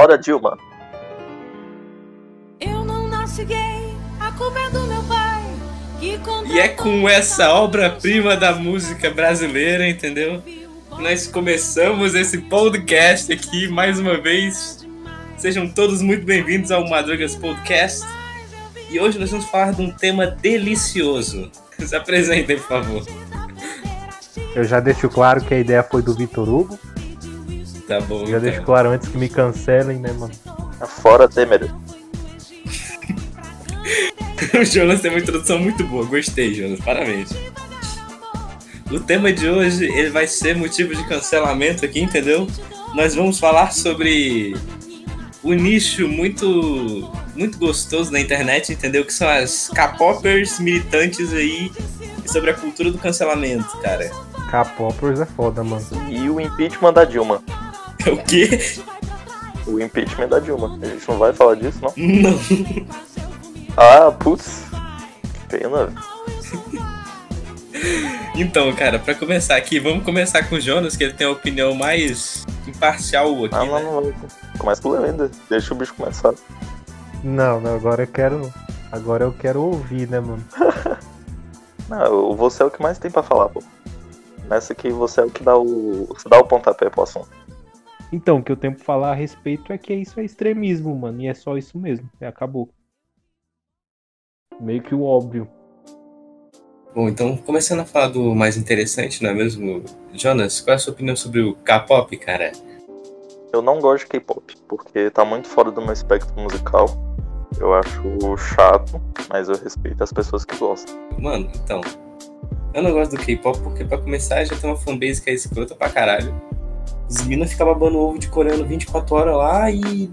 Fora Dilma. Eu não nasci gay, a culpa é do meu pai. Que E é com essa obra-prima da música brasileira, entendeu? Nós começamos esse podcast aqui mais uma vez. Sejam todos muito bem-vindos ao Madrugas Podcast. E hoje nós vamos falar de um tema delicioso. Se apresentem, por favor. Eu já deixo claro que a ideia foi do Vitor Hugo. Tá bom. Já então. deixo claro antes que me cancelem, né, mano? Fora Temer. o Jonas tem uma introdução muito boa. Gostei, Jonas. Parabéns. O tema de hoje ele vai ser motivo de cancelamento aqui, entendeu? Nós vamos falar sobre o nicho muito muito gostoso na internet, entendeu? Que são as K-popers militantes aí sobre a cultura do cancelamento, cara. K-popers é foda, mano. E o impeachment da Dilma. O quê? O impeachment da Dilma. A gente não vai falar disso, não? Não. Ah, putz. Que pena. Então, cara, pra começar aqui, vamos começar com o Jonas, que ele tem a opinião mais imparcial aqui. Ah, né? não, não, não. Começa com o ainda. Deixa o bicho começar. Não, não, agora eu quero. Agora eu quero ouvir, né, mano? Não, você é o que mais tem pra falar, pô. Nessa aqui você é o que dá o. Você dá o pontapé pro assunto. Então, o que eu tenho pra falar a respeito é que isso é extremismo, mano. E é só isso mesmo. E acabou. Meio que o óbvio. Bom, então, começando a falar do mais interessante, não é mesmo? Jonas, qual é a sua opinião sobre o K-pop, cara? Eu não gosto de K-pop, porque tá muito fora do meu espectro musical. Eu acho chato, mas eu respeito as pessoas que gostam. Mano, então. Eu não gosto do K-pop porque, pra começar, já tem uma fanbase que é escrota pra caralho. Os minas ficam babando ovo de coreano 24 horas lá e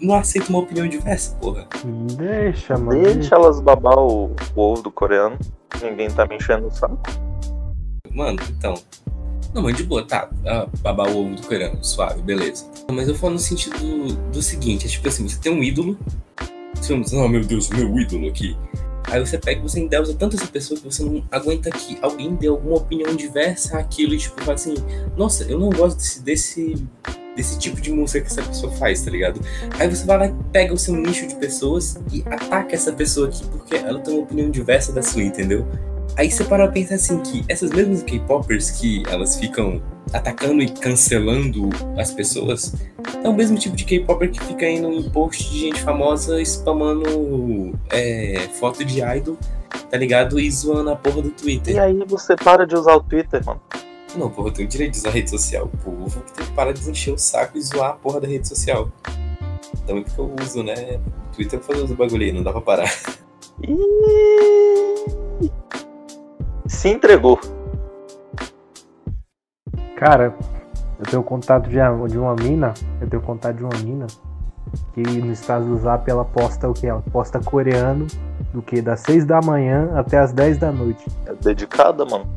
não aceita uma opinião diversa, porra. Deixa, mano. Deixa elas babar o, o ovo do coreano. Ninguém tá me enchendo o saco. Mano, então. Não, mas de boa, tá. ah, babar o ovo do coreano, suave, beleza. Mas eu falo no sentido do, do seguinte: é tipo assim, você tem um ídolo. Você não, oh, meu Deus, meu ídolo aqui. Aí você pega você endeusa tanto essa pessoa que você não aguenta que alguém dê alguma opinião diversa àquilo e tipo, fala assim, nossa, eu não gosto desse, desse, desse tipo de música que essa pessoa faz, tá ligado? Aí você vai lá e pega o seu nicho de pessoas e ataca essa pessoa aqui porque ela tem uma opinião diversa da sua, entendeu? Aí você para pensar assim que essas mesmas K-popers que elas ficam atacando e cancelando as pessoas é o mesmo tipo de K-popper que fica indo em post de gente famosa spamando é, foto de idol, tá ligado? E zoando a porra do Twitter. E aí você para de usar o Twitter, mano. Não, porra, eu tenho direito de usar a rede social. O povo que tem que parar de encher o saco e zoar a porra da rede social. Também porque eu uso, né? Twitter pra fazer os bagulho aí, não dá pra parar. Se entregou. Cara, eu tenho contato de, de uma mina. Eu tenho contato de uma mina. Que no estado do zap ela posta o que? Ela posta coreano do que? Das 6 da manhã até as 10 da noite. É dedicada, mano.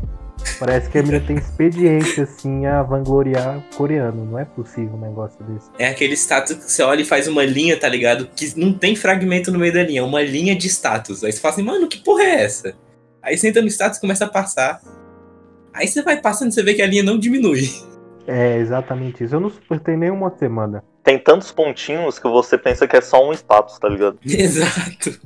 Parece que a mina tem expediente, assim, a vangloriar coreano. Não é possível um negócio desse. É aquele status que você olha e faz uma linha, tá ligado? Que não tem fragmento no meio da linha, é uma linha de status. Aí você fala assim, mano, que porra é essa? Aí você entra no status e começa a passar. Aí você vai passando e você vê que a linha não diminui. É exatamente isso. Eu não suportei nenhuma semana. Tem tantos pontinhos que você pensa que é só um status, tá ligado? Exato.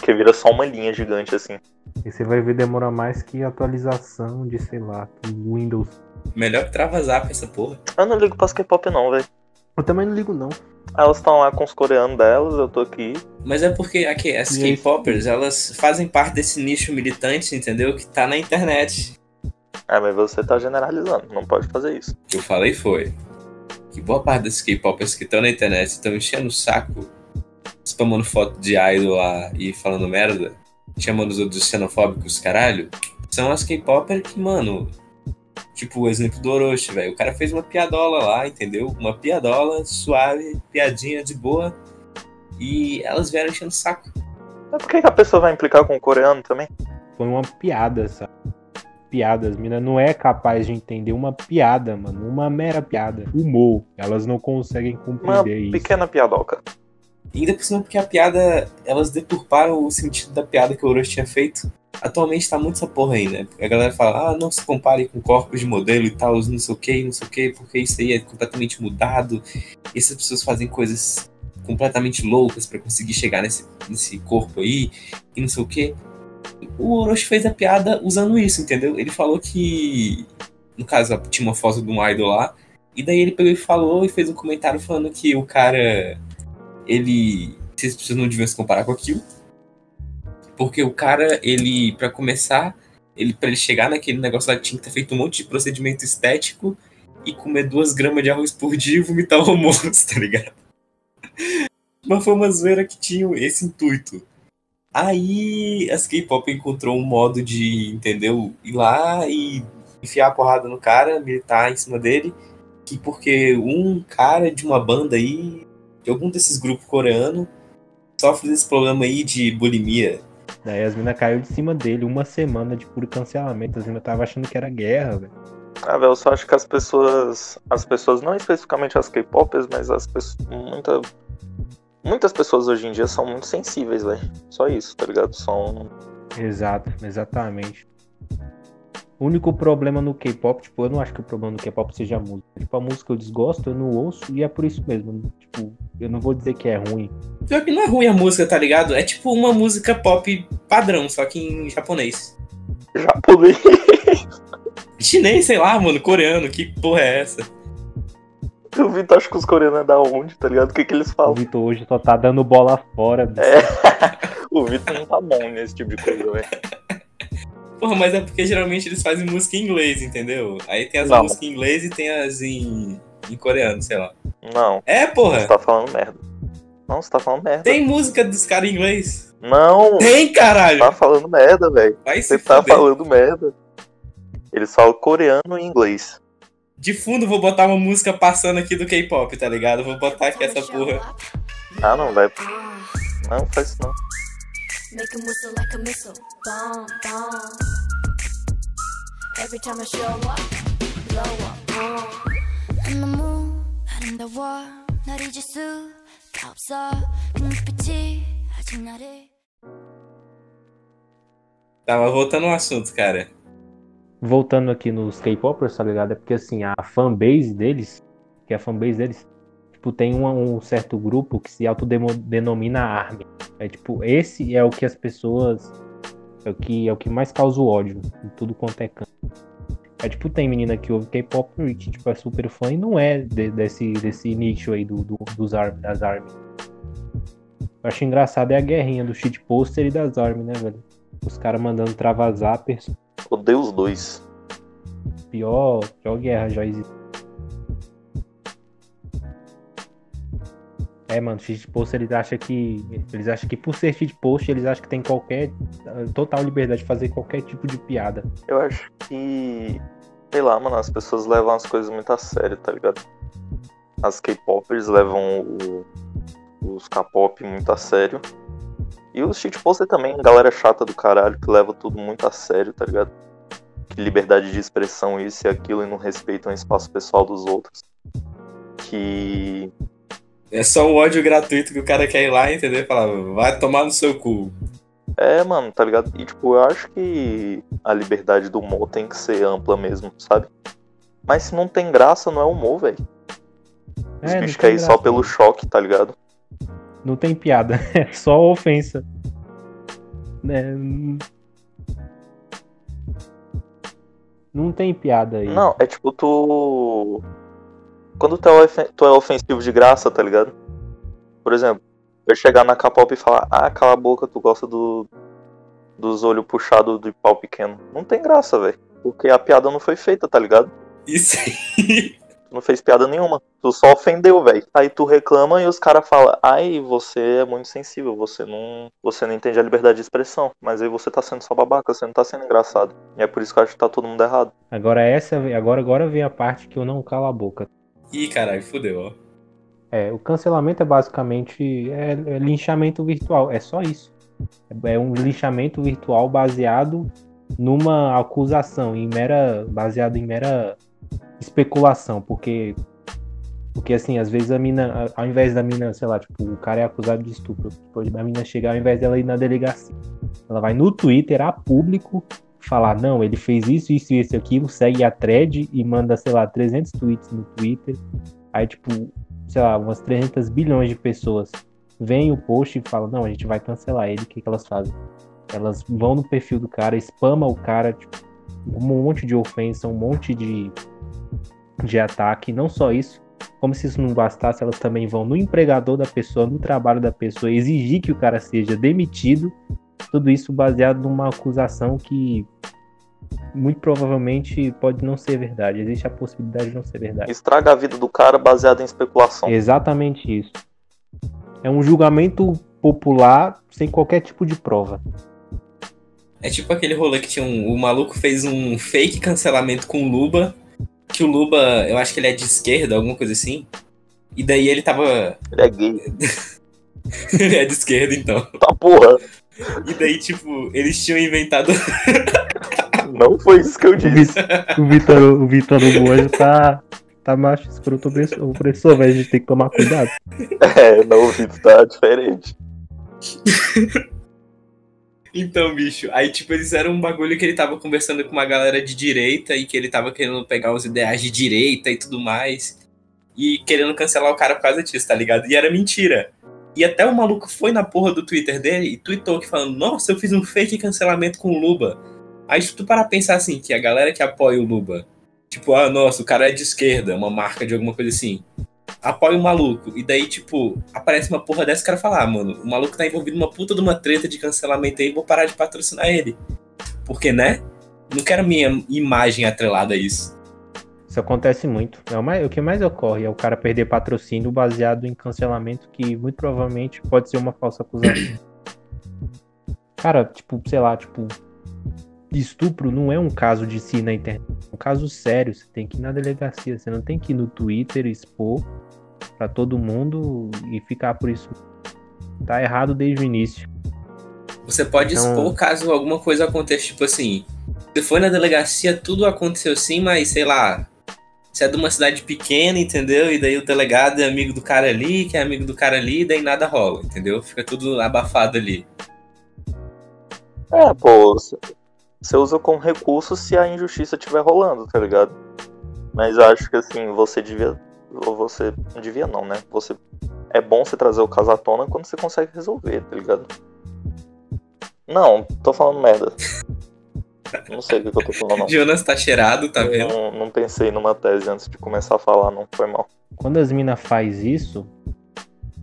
Que vira só uma linha gigante assim. E você vai ver demora mais que atualização de, sei lá, do Windows. Melhor que trava zap essa porra. Eu não ligo pra K-pop não, velho. Eu também não ligo, não. Elas estão lá com os coreanos delas, eu tô aqui. Mas é porque aqui, as? K-popers, elas fazem parte desse nicho militante, entendeu? Que tá na internet. É, mas você tá generalizando, não pode fazer isso. O que eu falei foi que boa parte desses K-popers que estão na internet estão enchendo o saco, spamando foto de idol lá e falando merda, chamando os outros de xenofóbicos, caralho, são as K-popers que, mano, tipo o exemplo do Orochi, velho. O cara fez uma piadola lá, entendeu? Uma piadola suave, piadinha de boa, e elas vieram enchendo o saco. Mas por que, que a pessoa vai implicar com o coreano também? Foi uma piada, sabe? Piadas, mina não é capaz de entender uma piada, mano. Uma mera piada. Humor. Elas não conseguem Uma compreender isso. pequena piadoca. E ainda por cima porque a piada, elas deturparam o sentido da piada que o Orochi tinha feito. atualmente tá muito essa porra aí, né? A galera fala, ah, não se compare com corpos de modelo e tal, não sei o que, não sei o que, porque isso aí é completamente mudado. Essas pessoas fazem coisas completamente loucas para conseguir chegar nesse, nesse corpo aí e não sei o que. O Orochi fez a piada usando isso, entendeu? Ele falou que, no caso, tinha uma foto de um idol lá, e daí ele pegou e falou e fez um comentário falando que o cara, ele, pessoas não deviam se comparar com aquilo, porque o cara, ele, para começar, ele para ele chegar naquele negócio lá, tinha que ter feito um monte de procedimento estético e comer duas gramas de arroz por dia e vomitar o almoço, tá ligado? Mas foi uma zoeira que tinha esse intuito. Aí as K-pop encontrou um modo de, entendeu? Ir lá e enfiar a porrada no cara, militar em cima dele. Que porque um cara de uma banda aí, de algum desses grupos coreanos, sofre desse problema aí de bulimia. Daí as minas caiu de cima dele, uma semana de puro cancelamento. As minas tava achando que era guerra, velho. Ah, velho, eu só acho que as pessoas. As pessoas, não especificamente as K-popers, mas as pessoas. Muita, muitas pessoas hoje em dia são muito sensíveis, velho. Só isso, tá ligado? São. Exato, exatamente. O único problema no K-pop, tipo, eu não acho que o problema no K-pop seja a música. Tipo, a música eu desgosto, eu não ouço, e é por isso mesmo. Tipo, eu não vou dizer que é ruim. Pior que não é ruim a música, tá ligado? É tipo uma música pop padrão, só que em japonês. Japonês. Chinês, sei lá, mano, coreano, que porra é essa? O Vitor acha que os coreanos é da onde, tá ligado? O que, que eles O falam? Vitor hoje só tá dando bola fora. bicho. É. o Vitor não tá bom nesse tipo de coisa, velho. Porra, mas é porque geralmente eles fazem música em inglês, entendeu? Aí tem as Não. músicas em inglês e tem as em, em coreano, sei lá. Não, É, você porra! tá falando merda. Não, você tá falando merda. Tem música dos caras em inglês? Não, Tem, caralho! tá falando merda, velho. Vai Você tá falando merda. Eles falam coreano e inglês De fundo vou botar uma música passando aqui do K-pop, tá ligado? Vou botar aqui essa porra. Ah, não, vai. Não, faz isso não. Make him whistle like a missile. Bomb, bomb. Every time I show up, blow up. Bomb. 너무 아름다워 날 잊을 수가 없어 그 눈빛이 아직 나를 Tá, mas voltando ao assunto, cara. Voltando aqui nos K-popers, tá ligado? É porque assim, a fanbase deles, que é a fanbase deles, tipo, tem um, um certo grupo que se autodenomina ARMY. É tipo, esse é o que as pessoas. É o que, é o que mais causa o ódio em tudo quanto é canto. É tipo, tem menina que ouve K-pop e que tipo, é super fã e não é de- desse, desse nicho aí do, do- dos ARMY, das ARMY. Eu acho engraçado é a guerrinha do shit poster e das ARMY, né, velho? Os caras mandando travar zappers. Odeio os dois. Pior, pior guerra já existe. É, mano, shitpost eles acham que. Eles acham que por ser shitpost, eles acham que tem qualquer. total liberdade de fazer qualquer tipo de piada. Eu acho que. Sei lá, mano, as pessoas levam as coisas muito a sério, tá ligado? As K-popers levam o- os K-pop muito a sério. E os shitposter também, galera chata do caralho, que leva tudo muito a sério, tá ligado? Que liberdade de expressão, isso e aquilo, e não respeitam o espaço pessoal dos outros. Que. É só um ódio gratuito que o cara quer ir lá, entendeu? Falar, vai tomar no seu cu. É, mano, tá ligado? E tipo, eu acho que a liberdade do humor tem que ser ampla mesmo, sabe? Mas se não tem graça, não é humor, velho. Os É, bichos caem só pelo choque, tá ligado? Não tem piada, é só ofensa. É, hum. Não tem piada aí. Não, é tipo tu. Quando tu é, ofen- tu é ofensivo de graça, tá ligado? Por exemplo, eu chegar na K-pop e falar, ah, cala a boca, tu gosta do. dos olhos puxados de pau pequeno. Não tem graça, velho. Porque a piada não foi feita, tá ligado? Isso aí. Não fez piada nenhuma. Tu só ofendeu, velho. Aí tu reclama e os caras falam, ai, você é muito sensível, você não. Você não entende a liberdade de expressão. Mas aí você tá sendo só babaca, você não tá sendo engraçado. E é por isso que eu acho que tá todo mundo errado. Agora essa, agora, agora vem a parte que eu não calo a boca. Ih, caralho, fudeu, ó. É, o cancelamento é basicamente é, é linchamento virtual, é só isso. É um linchamento virtual baseado numa acusação, em mera, baseado em mera especulação, porque Porque assim, às vezes a mina, ao invés da mina, sei lá, tipo, o cara é acusado de estupro. Tipo, a mina chegar, ao invés dela ir na delegacia, ela vai no Twitter a público falar, não, ele fez isso, isso e isso aquilo, segue a thread e manda, sei lá, 300 tweets no Twitter. Aí, tipo, sei lá, umas 300 bilhões de pessoas veem o post e falam, não, a gente vai cancelar ele, o que, que elas fazem? Elas vão no perfil do cara, spamam o cara, tipo, um monte de ofensa, um monte de, de ataque. Não só isso, como se isso não bastasse, elas também vão no empregador da pessoa, no trabalho da pessoa, exigir que o cara seja demitido. Tudo isso baseado numa acusação que muito provavelmente pode não ser verdade. Existe a possibilidade de não ser verdade. Estraga a vida do cara baseado em especulação. Exatamente isso. É um julgamento popular sem qualquer tipo de prova. É tipo aquele rolê que tinha um. O maluco fez um fake cancelamento com o Luba. Que o Luba, eu acho que ele é de esquerda, alguma coisa assim. E daí ele tava. Ele é gay. ele é de esquerda, então. Tá porra. E daí, tipo, eles tinham inventado. Não foi isso que eu disse. O Vitor, o Vitor Hugo hoje tá, tá macho escroto opressor, opressor, velho. A gente tem que tomar cuidado. É, não, o Vitor tá diferente. Então, bicho, aí, tipo, eles eram um bagulho que ele tava conversando com uma galera de direita e que ele tava querendo pegar os ideais de direita e tudo mais. E querendo cancelar o cara por causa disso, tá ligado? E era mentira. E até o maluco foi na porra do Twitter dele e tweetou que falando: Nossa, eu fiz um fake cancelamento com o Luba. Aí, se tu parar pra pensar assim, que a galera que apoia o Luba, tipo, ah, nossa, o cara é de esquerda, uma marca de alguma coisa assim, apoia o maluco. E daí, tipo, aparece uma porra dessa e o cara fala: Ah, mano, o maluco tá envolvido numa puta de uma treta de cancelamento aí, vou parar de patrocinar ele. Porque, né? Não quero minha imagem atrelada a isso. Isso acontece muito. É o, mais- o que mais ocorre é o cara perder patrocínio baseado em cancelamento que muito provavelmente pode ser uma falsa acusação. Cara, tipo, sei lá, tipo, estupro não é um caso de si na internet. É um caso sério. Você tem que ir na delegacia. Você não tem que ir no Twitter expor pra todo mundo e ficar por isso. Tá errado desde o início. Você pode Então- expor caso alguma coisa aconteça, tipo assim. Você foi na delegacia, tudo aconteceu sim, mas sei lá. Você é de uma cidade pequena, entendeu? E daí o delegado é amigo do cara ali, que é amigo do cara ali, e daí nada rola, entendeu? Fica tudo abafado ali. É, pô, você- usa como recurso se a injustiça estiver rolando, tá ligado? Mas eu acho que assim, você devia. Ou você. Não devia não, né? Você. É bom você trazer o caso à tona quando você consegue resolver, tá ligado? Não, tô falando merda. Não sei o que eu tô falando, não. Jonas tá cheirado, tá vendo? Não, não pensei numa tese antes de começar a falar, não foi mal. Quando as minas faz isso,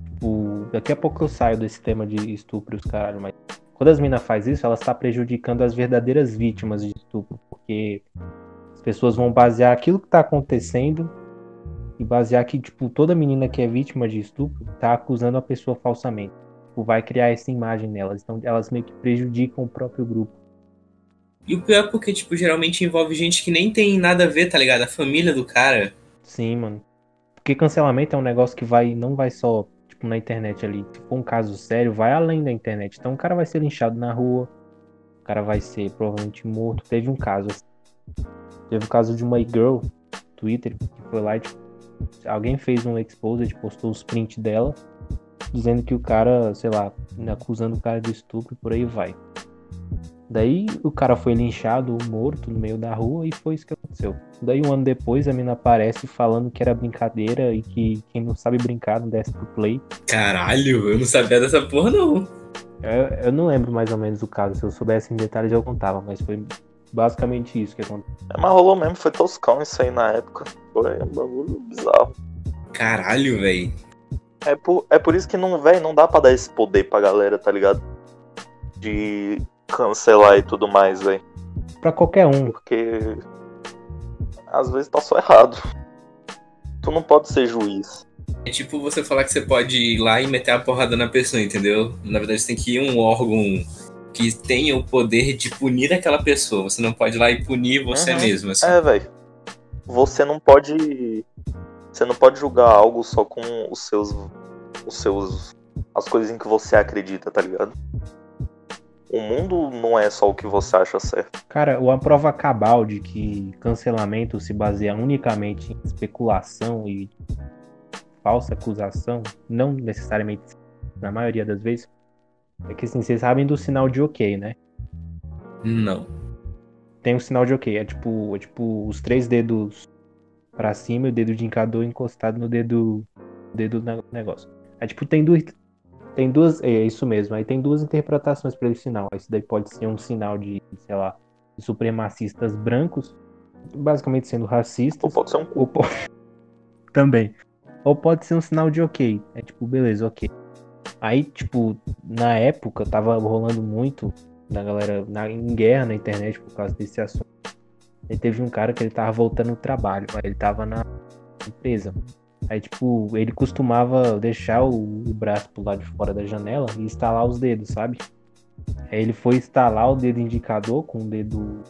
tipo, daqui a pouco eu saio desse tema de estupro os caralho, mas quando as minas faz isso, elas tá prejudicando as verdadeiras vítimas de estupro, porque as pessoas vão basear aquilo que tá acontecendo e basear que, tipo, toda menina que é vítima de estupro tá acusando a pessoa falsamente. Tipo, vai criar essa imagem nelas. Então elas meio que prejudicam o próprio grupo. E o pior é porque, tipo, geralmente envolve gente que nem tem nada a ver, tá ligado? A família do cara. Sim, mano. Porque cancelamento é um negócio que vai, não vai só, tipo, na internet ali. For um caso sério, vai além da internet. Então o cara vai ser linchado na rua, o cara vai ser provavelmente morto. Teve um caso assim. Teve o caso de uma girl, Twitter, que foi lá e, tipo, alguém fez um exposed, postou os prints dela, dizendo que o cara, sei lá, acusando o cara de estupro e por aí vai. Daí o cara foi linchado, morto no meio da rua e foi isso que aconteceu. Daí um ano depois a mina aparece falando que era brincadeira e que quem não sabe brincar não desce pro play. Caralho, eu não sabia dessa porra, não. Eu, eu não lembro mais ou menos o caso, se eu soubesse em detalhes eu contava, mas foi basicamente isso que aconteceu. É, mas rolou mesmo, foi toscão isso aí na época. Foi um bagulho bizarro. Caralho, velho. É por, é por isso que não, velho, não dá pra dar esse poder pra galera, tá ligado? De cancelar e tudo mais, velho. Pra qualquer um, Porque às vezes tá só errado. Tu não pode ser juiz. É tipo você falar que você pode ir lá e meter a porrada na pessoa, entendeu? Na verdade, você tem que ir um órgão que tenha o poder de punir aquela pessoa. Você não pode ir lá e punir você Uhum. mesmo, assim. É, velho. Você não pode. Você não pode julgar algo só com os seus. Os seus. As coisas em que você acredita, tá ligado? O mundo não é só o que você acha certo. cara, uma prova cabal de que cancelamento se baseia unicamente em especulação e falsa acusação, não necessariamente na maioria das vezes, é que assim, vocês sabem do sinal de ok, né? Não. Tem um sinal de ok, é tipo, é tipo os três dedos pra cima e o dedo de indicador encostado no dedo, dedo do negócio. É tipo, tem duas, tem duas, é isso mesmo, aí tem duas interpretações para esse sinal. Isso daí pode ser um sinal de, sei lá, de supremacistas brancos, basicamente sendo racistas. Ou pode ser um. Ou Também. Ou pode ser um sinal de ok. É tipo, beleza, ok. Aí, tipo, na época tava rolando muito da galera na, em guerra na internet por causa desse assunto. Aí teve um cara que ele tava voltando no trabalho, ele tava na empresa. Aí, tipo, ele costumava deixar o, o braço pro lado de fora da janela e instalar os dedos, sabe? Aí ele foi instalar o dedo indicador com o dedo.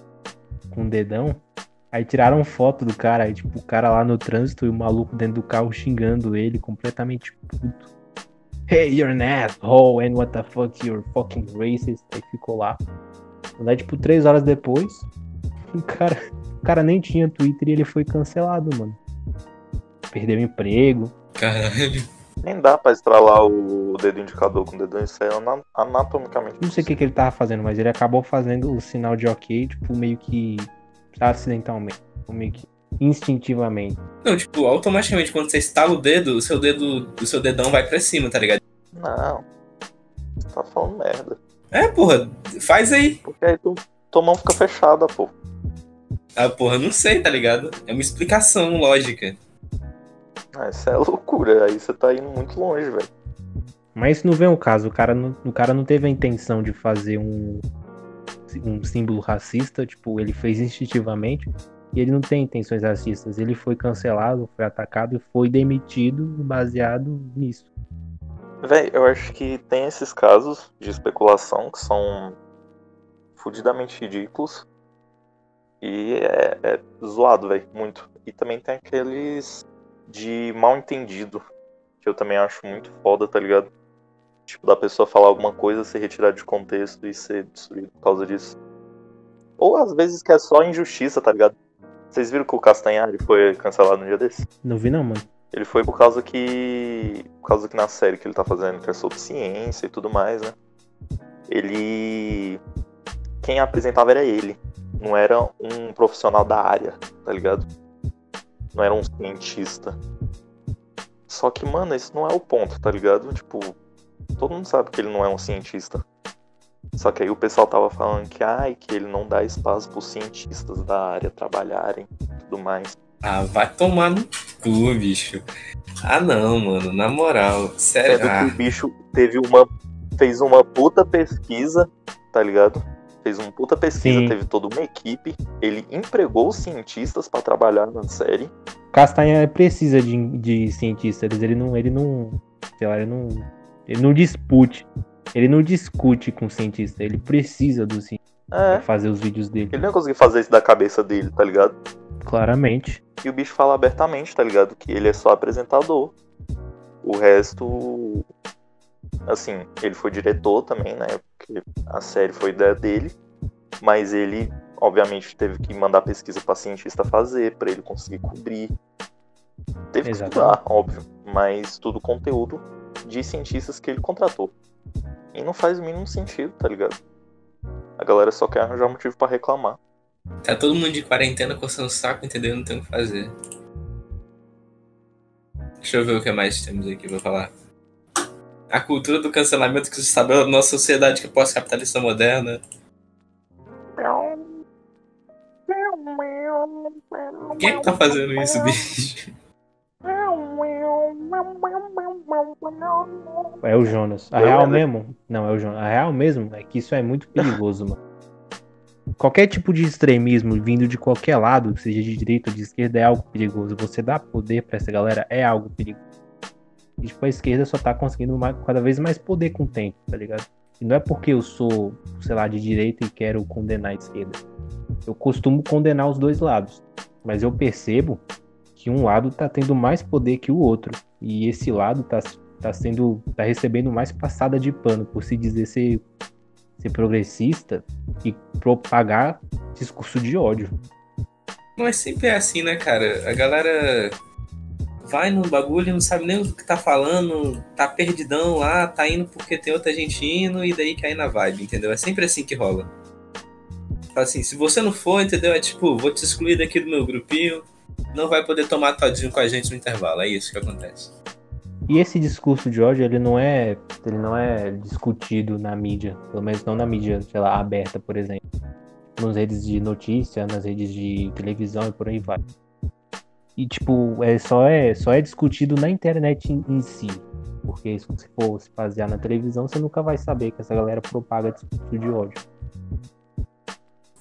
com o dedão. Aí tiraram foto do cara, aí, tipo, o cara lá no trânsito e o maluco dentro do carro xingando ele, completamente puto. Hey, you're an asshole, and what the fuck, you're fucking racist. Aí ficou lá. Daí, tipo, três horas depois, o cara, o cara nem tinha Twitter e ele foi cancelado, mano. Perdeu o emprego. Caralho. Nem dá pra estralar o dedo indicador com o dedo isso aí é ana- anatomicamente. Não sei o que, que ele tava fazendo, mas ele acabou fazendo o sinal de ok, tipo, meio que acidentalmente. Meio que instintivamente. Não, tipo, automaticamente quando você estala o dedo, o seu dedo, o seu dedão vai pra cima, tá ligado? Não. Você tá falando merda. É, porra, faz aí. Porque aí tu, tua mão fica fechada, pô. Ah, porra, não sei, tá ligado? É uma explicação lógica. Ah, isso é loucura. Aí você tá indo muito longe, velho. Mas isso não vem o caso. O cara não, o cara não teve a intenção de fazer um, um símbolo racista. Tipo, ele fez instintivamente. E ele não tem intenções racistas. Ele foi cancelado, foi atacado e foi demitido baseado nisso. Véi, eu acho que tem esses casos de especulação que são fudidamente ridículos. E é, é zoado, velho, muito. E também tem aqueles de mal entendido, que eu também acho muito foda, tá ligado? Tipo, da pessoa falar alguma coisa, ser retirado de contexto e ser destruído por causa disso. Ou às vezes que é só injustiça, tá ligado? Vocês viram que o Castanhari foi cancelado no dia desse? Não vi não, mano. Ele foi por causa que. Por causa que na série que ele tá fazendo, que é sobre ciência e tudo mais, né? Ele. Quem apresentava era ele. Não era um profissional da área, tá ligado? Não era um cientista. Só que, mano, esse não é o ponto, tá ligado? Tipo, todo mundo sabe que ele não é um cientista. Só que aí o pessoal tava falando que, ai, que ele não dá espaço pros cientistas da área trabalharem e tudo mais. Ah, vai tomar no cu, bicho. Ah, não, mano, na moral. Sendo que Sério. o bicho teve uma. fez uma puta pesquisa, tá ligado? Fez uma puta pesquisa, Sim. teve toda uma equipe. Ele empregou os cientistas pra trabalhar na série. Castanha precisa de, de cientistas. Ele não. Ele não. Sei lá, ele não. Ele não dispute. Ele não discute com o cientista. Ele precisa do cientista É. pra fazer os vídeos dele. Ele não ia conseguir fazer isso da cabeça dele, tá ligado? Claramente. E o bicho fala abertamente, tá ligado? Que ele é só apresentador. O resto. Assim, ele foi diretor também, né? Porque a série foi ideia dele. Mas ele, obviamente, teve que mandar pesquisa pra cientista fazer, pra ele conseguir cobrir. Teve que Exatamente. estudar, óbvio. Mas tudo conteúdo de cientistas que ele contratou. E não faz o mínimo sentido, tá ligado? A galera só quer arranjar motivo pra reclamar. Tá todo mundo de quarentena coçando o saco, entendeu? Não tem o que fazer. Deixa eu ver o que mais temos aqui pra falar. A cultura do cancelamento que se estabeleceu na nossa sociedade que é pós-capitalista moderna. Quem é que tá fazendo isso, bicho? É o Jonas. A real mesmo. Não, é o Jonas. A real mesmo é que isso é muito perigoso, mano. Qualquer tipo de extremismo vindo de qualquer lado, seja de direita ou de esquerda, é algo perigoso. Você dá poder pra essa galera é algo perigoso. E, tipo, a esquerda só tá conseguindo mais- cada vez mais poder com o tempo, tá ligado? E não é porque eu sou, sei lá, de direita e quero condenar a esquerda. Eu costumo condenar os dois lados. Mas eu percebo que um lado tá tendo mais poder que o outro. E esse lado tá, tá sendo. tá recebendo mais passada de pano por se dizer ser, ser progressista e propagar discurso de ódio. Mas sempre é assim, né, cara? A galera vai no bagulho, não sabe nem o que tá falando, tá perdidão lá, tá indo porque tem outra gente indo e daí cai na vibe, entendeu? É sempre assim que rola. Assim, se você não for, entendeu? É tipo, vou te excluir daqui do meu grupinho, não vai poder tomar todinho com a gente no intervalo. É isso que acontece. E esse discurso de ódio, ele não é, ele não é discutido na mídia, pelo menos não na mídia, sei lá, aberta, por exemplo. Nas redes de notícia, nas redes de televisão e por aí vai. E tipo, é só é só é discutido na internet em, em si. Porque se você for se basear na televisão, você nunca vai saber que essa galera propaga discurso de ódio.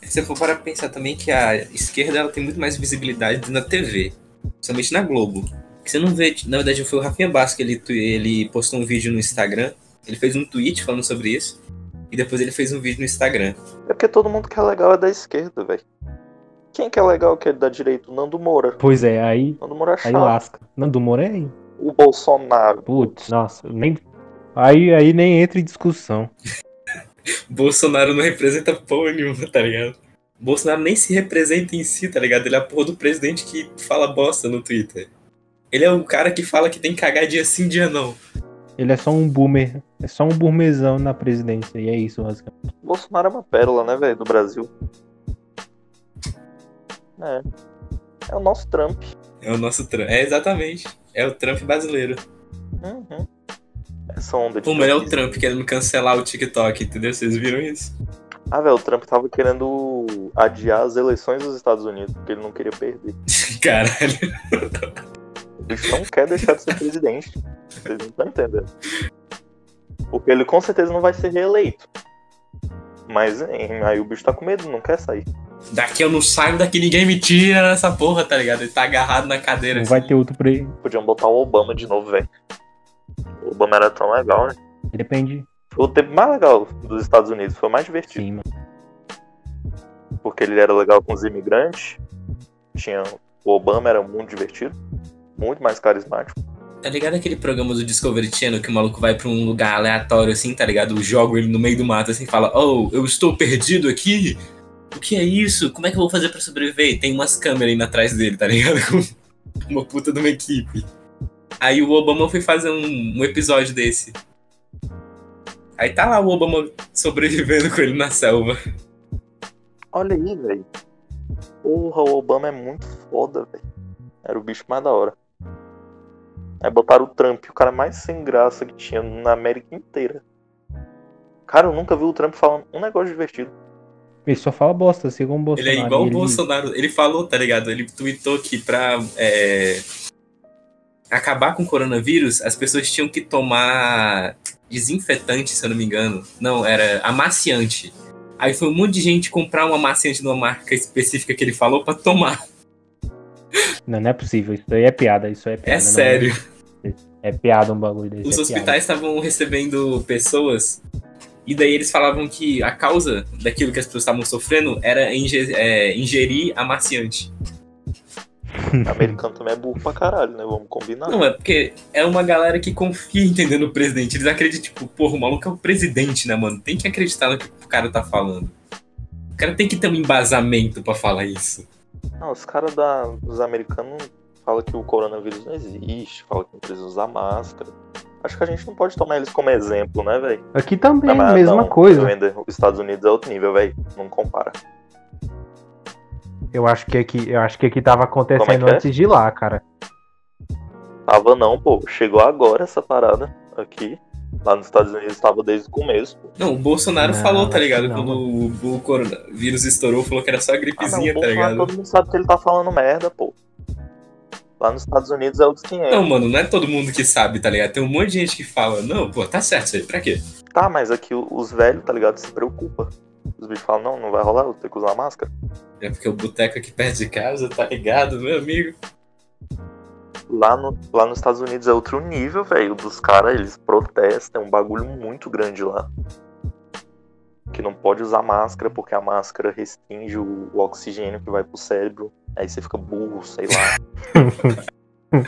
Se você for para pensar também que a esquerda ela tem muito mais visibilidade na TV, principalmente na Globo. Que você não vê, na verdade foi o Rafinha Bastos que ele, ele postou um vídeo no Instagram, ele fez um tweet falando sobre isso, e depois ele fez um vídeo no Instagram. É porque todo mundo que é legal é da esquerda, velho. Quem que é legal que é da direita? O Nando Moura. Pois é, aí, Nando Moura é aí chato. lasca. Nando Moura é aí. O Bolsonaro. Putz, nossa, nem. Aí, aí nem entra em discussão. Bolsonaro não representa porra nenhuma, tá ligado? Bolsonaro nem se representa em si, tá ligado? Ele é a porra do presidente que fala bosta no Twitter. Ele é o cara que fala que tem que cagar dia sim, dia não. Ele é só um boomer. É só um boomerzão na presidência. E é isso, basicamente. Bolsonaro é uma pérola, né, velho, do Brasil. É. É o nosso Trump. É o nosso Trump. É exatamente. É o Trump brasileiro. Uhum. Essa onda de. Pô, mas é o. Trump querendo cancelar o TikTok, entendeu? Vocês viram isso? Ah, velho, o Trump tava querendo adiar as eleições dos Estados Unidos, porque ele não queria perder. Caralho. O bicho não quer deixar de ser presidente. Vocês não estão entendendo. Porque ele com certeza não vai ser reeleito. Mas hein, aí o bicho tá com medo, não quer sair. Daqui eu não saio, daqui ninguém me tira nessa porra, tá ligado? Ele tá agarrado na cadeira. Não assim. vai ter outro pre... Podiam botar o Obama de novo, velho. O Obama era tão legal, né? Depende. Foi o tempo mais legal dos Estados Unidos, foi o mais divertido. Sim, mano. Porque ele era legal com os imigrantes. Tinha. O Obama era muito divertido. Muito mais carismático. Tá ligado aquele programa do Discovery Channel que o maluco vai pra um lugar aleatório assim, tá ligado? Joga ele no meio do mato assim e fala: Oh, eu estou perdido aqui? O que é isso? Como é que eu vou fazer pra sobreviver? E tem umas câmeras indo atrás dele, tá ligado? Uma puta de uma equipe. Aí o Obama foi fazer um, um episódio desse. Aí tá lá o Obama sobrevivendo com ele na selva. Olha aí, velho. Porra, o Obama é muito foda, velho. Era o bicho mais da hora. Aí botaram o Trump, o cara mais sem graça que tinha na América inteira. Cara, eu nunca vi o Trump falando um negócio divertido. Ele só fala bosta, assim como o Bolsonaro. Ele é igual o Ele- Bolsonaro. Ele falou, tá ligado? Ele tweetou que pra é, acabar com o coronavírus, as pessoas tinham que tomar desinfetante, se eu não me engano. Não, era amaciante. Aí foi um monte de gente comprar um amaciante de uma marca específica que ele falou pra tomar. Não, não é possível. Isso aí é piada. Isso aí é piada. É não sério. É piada um bagulho desse. Os é hospitais estavam recebendo pessoas e daí eles falavam que a causa daquilo que as pessoas estavam sofrendo era inge- é, ingerir amaciante. Americano também é burro pra caralho, né? Vamos combinar. Não, é porque é uma galera que confia, entendendo, no presidente. Eles acreditam, tipo, porra, o maluco é o presidente, né, mano? Tem que acreditar no que o cara tá falando. O cara tem que ter um embasamento pra falar isso. Não, os caras dos americanos falam que o coronavírus não existe, falam que não precisa usar máscara. Acho que a gente não pode tomar eles como exemplo, né, velho? Aqui também, Não, mas mesma não, coisa. ainda- Os Estados Unidos é outro nível, velho. Não compara. Eu acho que aqui, eu acho que aqui tava é acontecendo que é? antes de lá, cara. Tava não, pô. Chegou agora essa parada aqui. Lá nos Estados Unidos tava desde o começo. pô. Não, o Bolsonaro Não, falou, tá ligado? não, Quando o, o coronavírus estourou, falou que era só Ah, não, gripezinha, o tá ligado? todo mundo sabe que ele tá falando merda, pô. Lá nos Estados Unidos é outros 500. Não, mano, não é todo mundo que sabe, tá ligado? Tem um monte de gente que fala, não, pô, tá certo isso aí, pra quê? Tá, mas aqui o- os velhos, tá ligado, se preocupa. Os bichos falam, não, não vai rolar, eu tenho que usar máscara. É porque o boteco aqui perto de casa, tá ligado, meu amigo? Lá, no, lá nos Estados Unidos é outro nível, velho. Dos caras, eles protestam, é um bagulho muito grande lá. Que não pode usar máscara porque a máscara restringe o, o oxigênio que vai pro cérebro. Aí você fica burro, sei lá.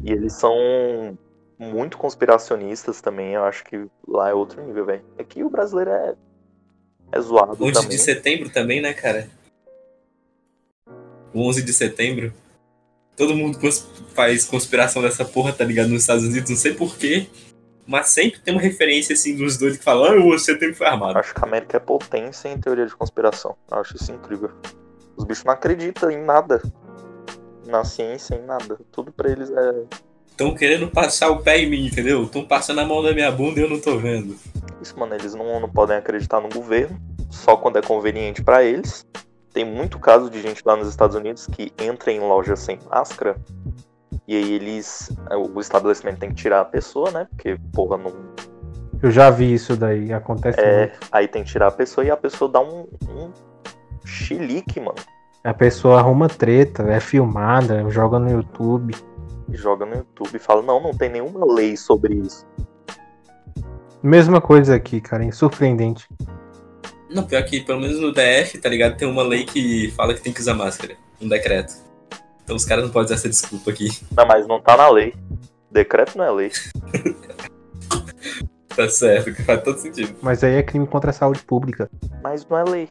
e eles são muito conspiracionistas também. Eu acho que lá é outro nível, velho. Aqui o brasileiro é, é zoado 11 também. de setembro também, né, cara? O 11 de setembro. Todo mundo cons- faz conspiração dessa porra, tá ligado? Nos Estados Unidos, não sei porquê. Mas sempre tem uma referência assim dos dois que falam, ah, você tem que foi armado. Acho que a América é potência em teoria de conspiração. Eu acho isso incrível. Os bichos não acreditam em nada. Na ciência, em nada. Tudo pra eles é. Estão querendo passar o pé em mim, entendeu? Estão passando a mão na minha bunda e eu não tô vendo. Isso, mano. Eles não, não podem acreditar no governo. Só quando é conveniente pra eles. Tem muito caso de gente lá nos Estados Unidos que entra em loja sem máscara. E aí eles. O estabelecimento tem que tirar a pessoa, né? Porque, porra, não. Eu já vi isso daí, acontece É, muito. aí tem que tirar a pessoa e a pessoa dá um, um chilique, mano. A pessoa arruma treta, é filmada, joga no YouTube. Joga no YouTube e fala, não, não tem nenhuma lei sobre isso. Mesma coisa aqui, cara, surpreendente. Não, pior que pelo menos no DF, tá ligado? Tem uma lei que fala que tem que usar máscara. Um decreto. Então os caras não podem usar essa desculpa aqui. Não, mas não tá na lei. Decreto não é lei. Tá certo, que faz todo sentido. Mas aí é crime contra a saúde pública. Mas não é lei.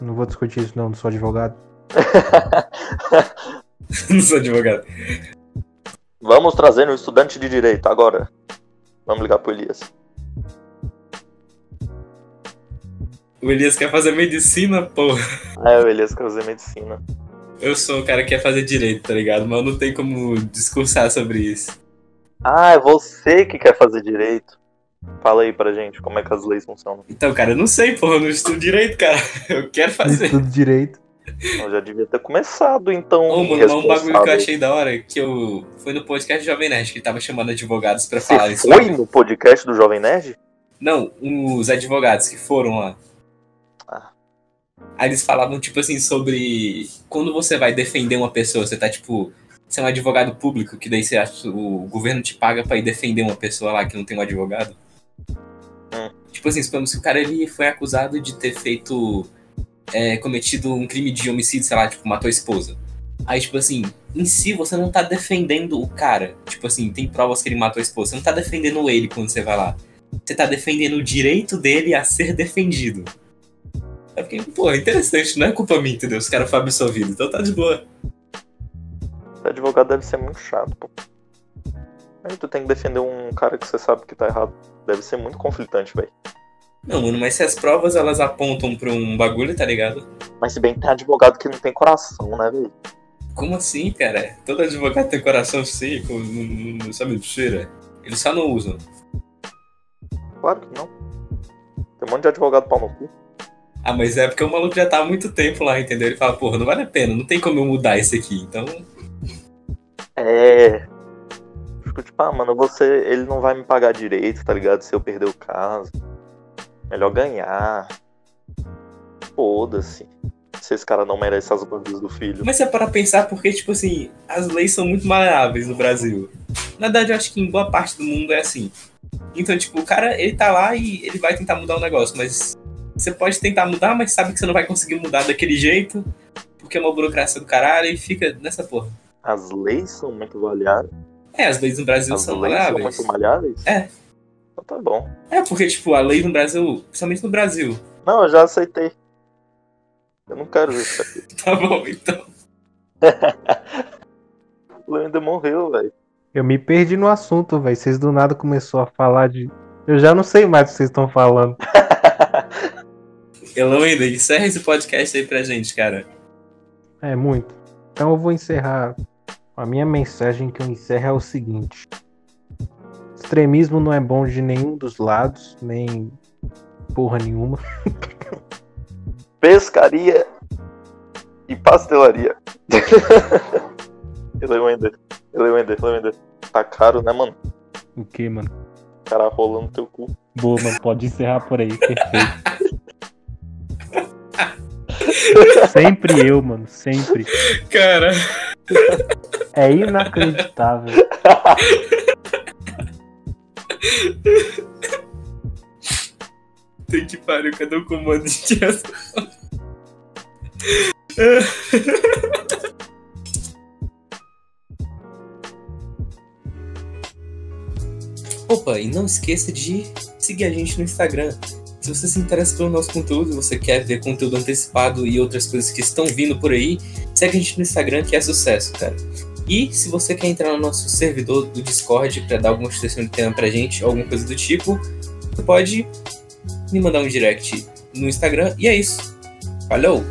Não vou discutir isso não, não sou advogado. não sou advogado. Vamos trazer um estudante de direito agora. Vamos ligar pro Elias. O Elias quer fazer medicina, porra. É, o Elias quer fazer medicina. Eu sou o cara que quer fazer direito, tá ligado? Mas eu não tenho como discursar sobre isso. Ah, é você que quer fazer direito. Fala aí pra gente como é que as leis funcionam. Então, cara, eu não sei, porra, eu não estudo direito, cara. Eu quero fazer. Tudo direito. Eu já devia ter começado, então. Ô, mano, mas um bagulho que eu achei da hora, que eu. Foi no podcast Jovem Nerd que tava chamando advogados pra Você falar isso. foi no podcast do Jovem Nerd? Não, os advogados que foram lá. Ah. Aí eles falavam, tipo assim, sobre quando você vai defender uma pessoa, você tá, tipo, você é um advogado público, que daí você acha, o governo te paga pra ir defender uma pessoa lá que não tem um advogado. Tipo assim, suponhamos que o cara ele foi acusado de ter feito, é, cometido um crime de homicídio, sei lá, tipo, matou a esposa. Aí, tipo assim, em si você não tá defendendo o cara. Tipo assim, tem provas que ele matou a esposa. Você não tá defendendo ele quando você vai lá. Você tá defendendo o direito dele a ser defendido. Eu fiquei, pô, interessante, não é culpa minha, entendeu? Os caras foram absolvidos, então tá de boa. Ser advogado deve ser muito chato, pô. Aí tu tem que defender um cara que você sabe que tá errado. Deve ser muito conflitante, velho. Não, mano, mas se as provas elas apontam pra um bagulho, tá ligado? Mas se bem que tem advogado que não tem coração, né, velho? Como assim, cara? Todo advogado tem coração seco, não, não, não sabe mentira. Eles só não usam. Claro que não. Tem um monte de advogado pau no cu. Ah, mas é porque o maluco já tá há muito tempo lá, entendeu? Ele fala, porra, não vale a pena, não tem como eu mudar isso aqui, então. É. Fico tipo, ah, mano, você. Ele não vai me pagar direito, tá ligado? Se eu perder o caso. Melhor ganhar. Foda-se. Se esse cara não merece as bandas do filho. Mas é para pensar porque, tipo assim, as leis são muito maleáveis no Brasil. Na verdade, eu acho que em boa parte do mundo é assim. Então, tipo, o cara, ele tá lá e ele vai tentar mudar o negócio, mas você pode tentar mudar, mas sabe que você não vai conseguir mudar daquele jeito, porque é uma burocracia do caralho e fica nessa porra. As leis são muito variadas. É, as leis no Brasil As são leis são muito malháveis? É. Então tá bom. É, porque, tipo, a lei no Brasil, principalmente no Brasil, Não, eu já aceitei. Eu não quero isso aqui. tá bom, então. O ainda morreu, velho. Eu me perdi no assunto, velho. Vocês do nada começou a falar de. Eu já não sei mais o que vocês estão falando. Eloína, encerra esse podcast aí pra gente, cara. É muito. Então eu vou encerrar. A minha mensagem que eu encerro é o seguinte: extremismo não é bom de nenhum dos lados, nem porra nenhuma. Pescaria e pastelaria. Eleuender, Eleuender, Eleuender. Tá caro, né, mano? O que, mano? Cara rolando teu cu. Boa, mano, pode encerrar por aí, perfeito. sempre eu, mano, sempre. Cara. É inacreditável. Tem que pariu, cadê o comando de tiração? Opa, e não esqueça de seguir a gente no Instagram. Se você se interessa pelo nosso conteúdo, você quer ver conteúdo antecipado e outras coisas que estão vindo por aí, segue a gente no Instagram que é sucesso, cara. E se você quer entrar no nosso servidor do Discord para dar alguma sugestão de tema pra gente, alguma coisa do tipo, você pode me mandar um direct no Instagram. E é isso. Falou!